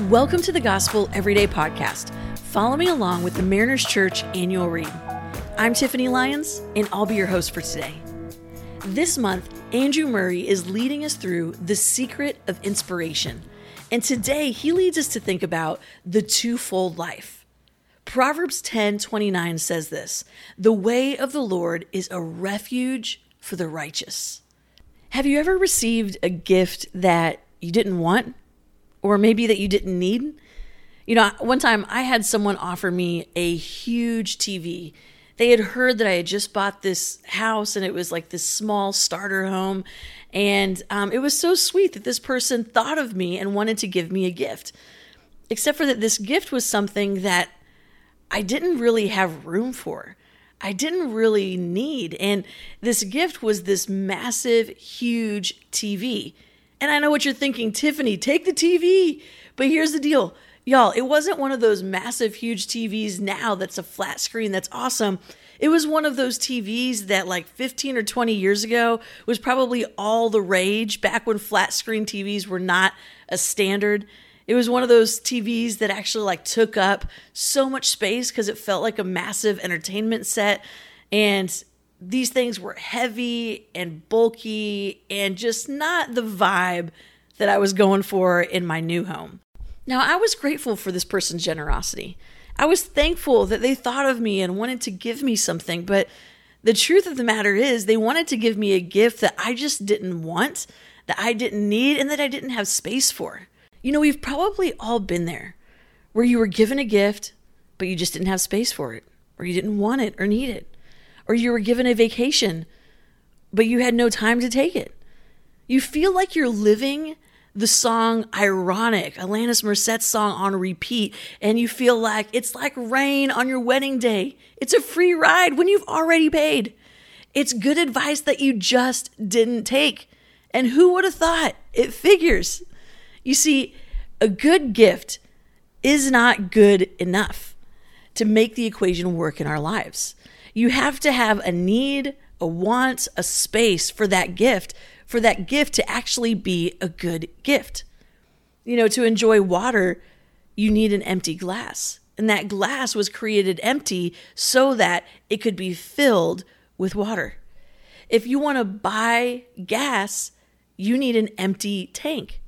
Welcome to the Gospel Everyday Podcast. Follow me along with the Mariners Church annual read. I'm Tiffany Lyons, and I'll be your host for today. This month, Andrew Murray is leading us through the secret of inspiration. And today, he leads us to think about the twofold life. Proverbs 10 29 says this The way of the Lord is a refuge for the righteous. Have you ever received a gift that you didn't want? Or maybe that you didn't need. You know, one time I had someone offer me a huge TV. They had heard that I had just bought this house and it was like this small starter home. And um, it was so sweet that this person thought of me and wanted to give me a gift. Except for that, this gift was something that I didn't really have room for. I didn't really need. And this gift was this massive, huge TV. And I know what you're thinking, Tiffany, take the TV. But here's the deal. Y'all, it wasn't one of those massive, huge TVs now that's a flat screen that's awesome. It was one of those TVs that, like 15 or 20 years ago, was probably all the rage back when flat screen TVs were not a standard. It was one of those TVs that actually like took up so much space because it felt like a massive entertainment set. And these things were heavy and bulky and just not the vibe that I was going for in my new home. Now, I was grateful for this person's generosity. I was thankful that they thought of me and wanted to give me something, but the truth of the matter is, they wanted to give me a gift that I just didn't want, that I didn't need, and that I didn't have space for. You know, we've probably all been there where you were given a gift, but you just didn't have space for it, or you didn't want it or need it or you were given a vacation, but you had no time to take it. You feel like you're living the song Ironic, Alanis Morissette's song on repeat, and you feel like it's like rain on your wedding day. It's a free ride when you've already paid. It's good advice that you just didn't take. And who would have thought? It figures. You see, a good gift is not good enough to make the equation work in our lives. You have to have a need, a want, a space for that gift, for that gift to actually be a good gift. You know, to enjoy water, you need an empty glass. And that glass was created empty so that it could be filled with water. If you want to buy gas, you need an empty tank.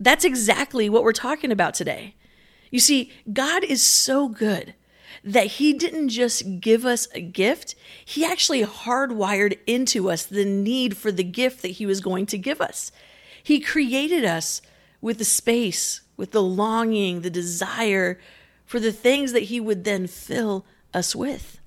That's exactly what we're talking about today. You see, God is so good that He didn't just give us a gift, He actually hardwired into us the need for the gift that He was going to give us. He created us with the space, with the longing, the desire for the things that He would then fill us with.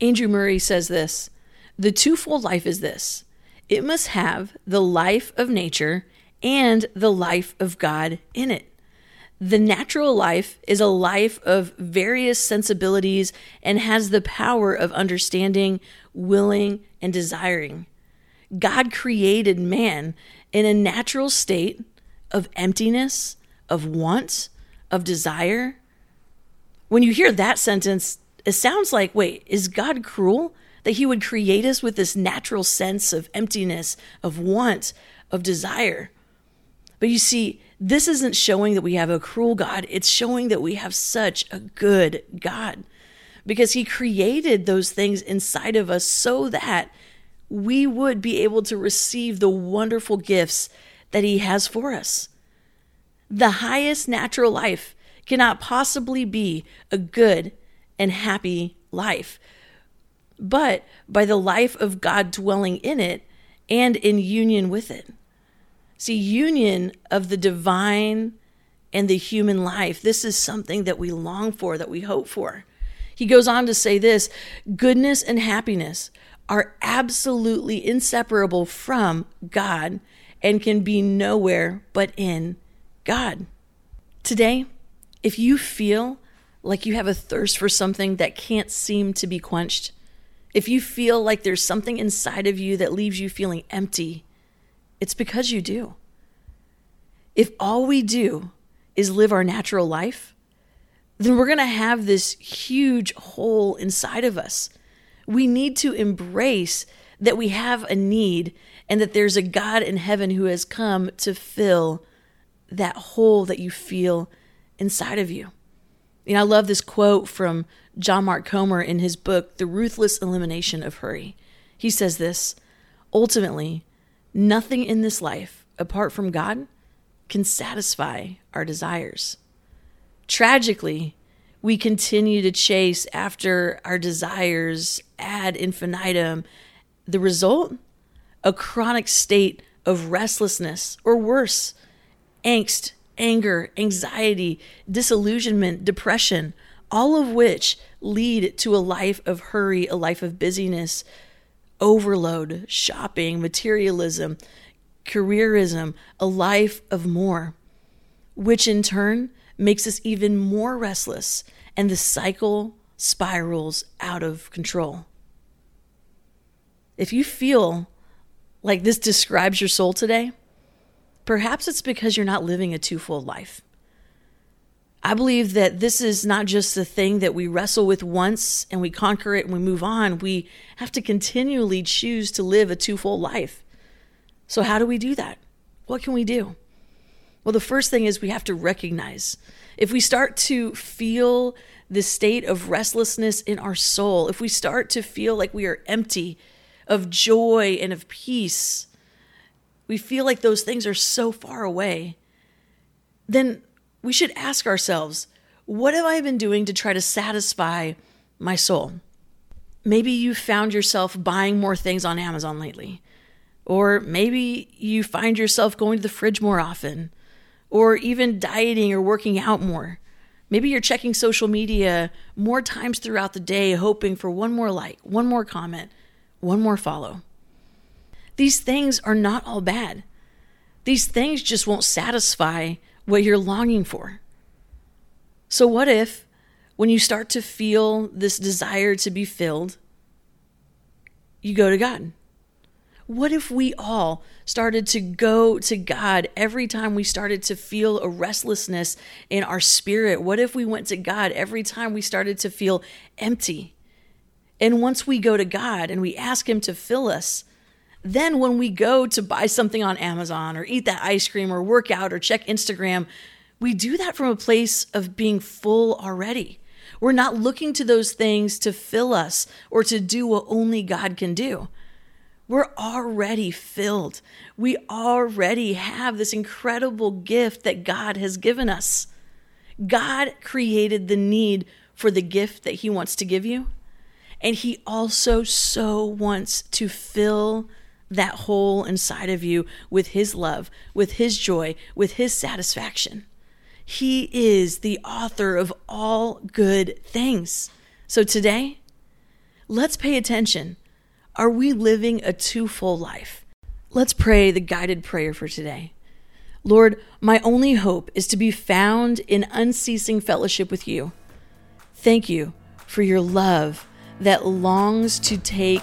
Andrew Murray says this The twofold life is this it must have the life of nature and the life of God in it. The natural life is a life of various sensibilities and has the power of understanding, willing, and desiring. God created man in a natural state of emptiness, of want, of desire. When you hear that sentence, it sounds like wait, is God cruel that he would create us with this natural sense of emptiness, of want, of desire? But you see, this isn't showing that we have a cruel God, it's showing that we have such a good God because He created those things inside of us so that we would be able to receive the wonderful gifts that He has for us. The highest natural life cannot possibly be a good and happy life, but by the life of God dwelling in it and in union with it. See, union of the divine and the human life. This is something that we long for, that we hope for. He goes on to say this goodness and happiness are absolutely inseparable from God and can be nowhere but in God. Today, if you feel like you have a thirst for something that can't seem to be quenched, if you feel like there's something inside of you that leaves you feeling empty, it's because you do. If all we do is live our natural life, then we're going to have this huge hole inside of us. We need to embrace that we have a need and that there's a God in heaven who has come to fill that hole that you feel inside of you. And I love this quote from John Mark Comer in his book, The Ruthless Elimination of Hurry. He says this Ultimately, nothing in this life, apart from God, can satisfy our desires. Tragically, we continue to chase after our desires ad infinitum. The result? A chronic state of restlessness, or worse, angst, anger, anxiety, disillusionment, depression, all of which lead to a life of hurry, a life of busyness, overload, shopping, materialism, careerism, a life of more, which in turn makes us even more restless and the cycle spirals out of control. If you feel like this describes your soul today, perhaps it's because you're not living a twofold life. I believe that this is not just a thing that we wrestle with once and we conquer it and we move on. We have to continually choose to live a twofold life. So, how do we do that? What can we do? Well, the first thing is we have to recognize. If we start to feel the state of restlessness in our soul, if we start to feel like we are empty of joy and of peace, we feel like those things are so far away, then we should ask ourselves, what have I been doing to try to satisfy my soul? Maybe you found yourself buying more things on Amazon lately. Or maybe you find yourself going to the fridge more often, or even dieting or working out more. Maybe you're checking social media more times throughout the day, hoping for one more like, one more comment, one more follow. These things are not all bad. These things just won't satisfy what you're longing for. So, what if, when you start to feel this desire to be filled, you go to God? What if we all started to go to God every time we started to feel a restlessness in our spirit? What if we went to God every time we started to feel empty? And once we go to God and we ask Him to fill us, then when we go to buy something on Amazon or eat that ice cream or work out or check Instagram, we do that from a place of being full already. We're not looking to those things to fill us or to do what only God can do. We're already filled. We already have this incredible gift that God has given us. God created the need for the gift that He wants to give you. And He also so wants to fill that hole inside of you with His love, with His joy, with His satisfaction. He is the author of all good things. So today, let's pay attention are we living a twofold life? Let's pray the guided prayer for today. Lord, my only hope is to be found in unceasing fellowship with you. Thank you for your love that longs to take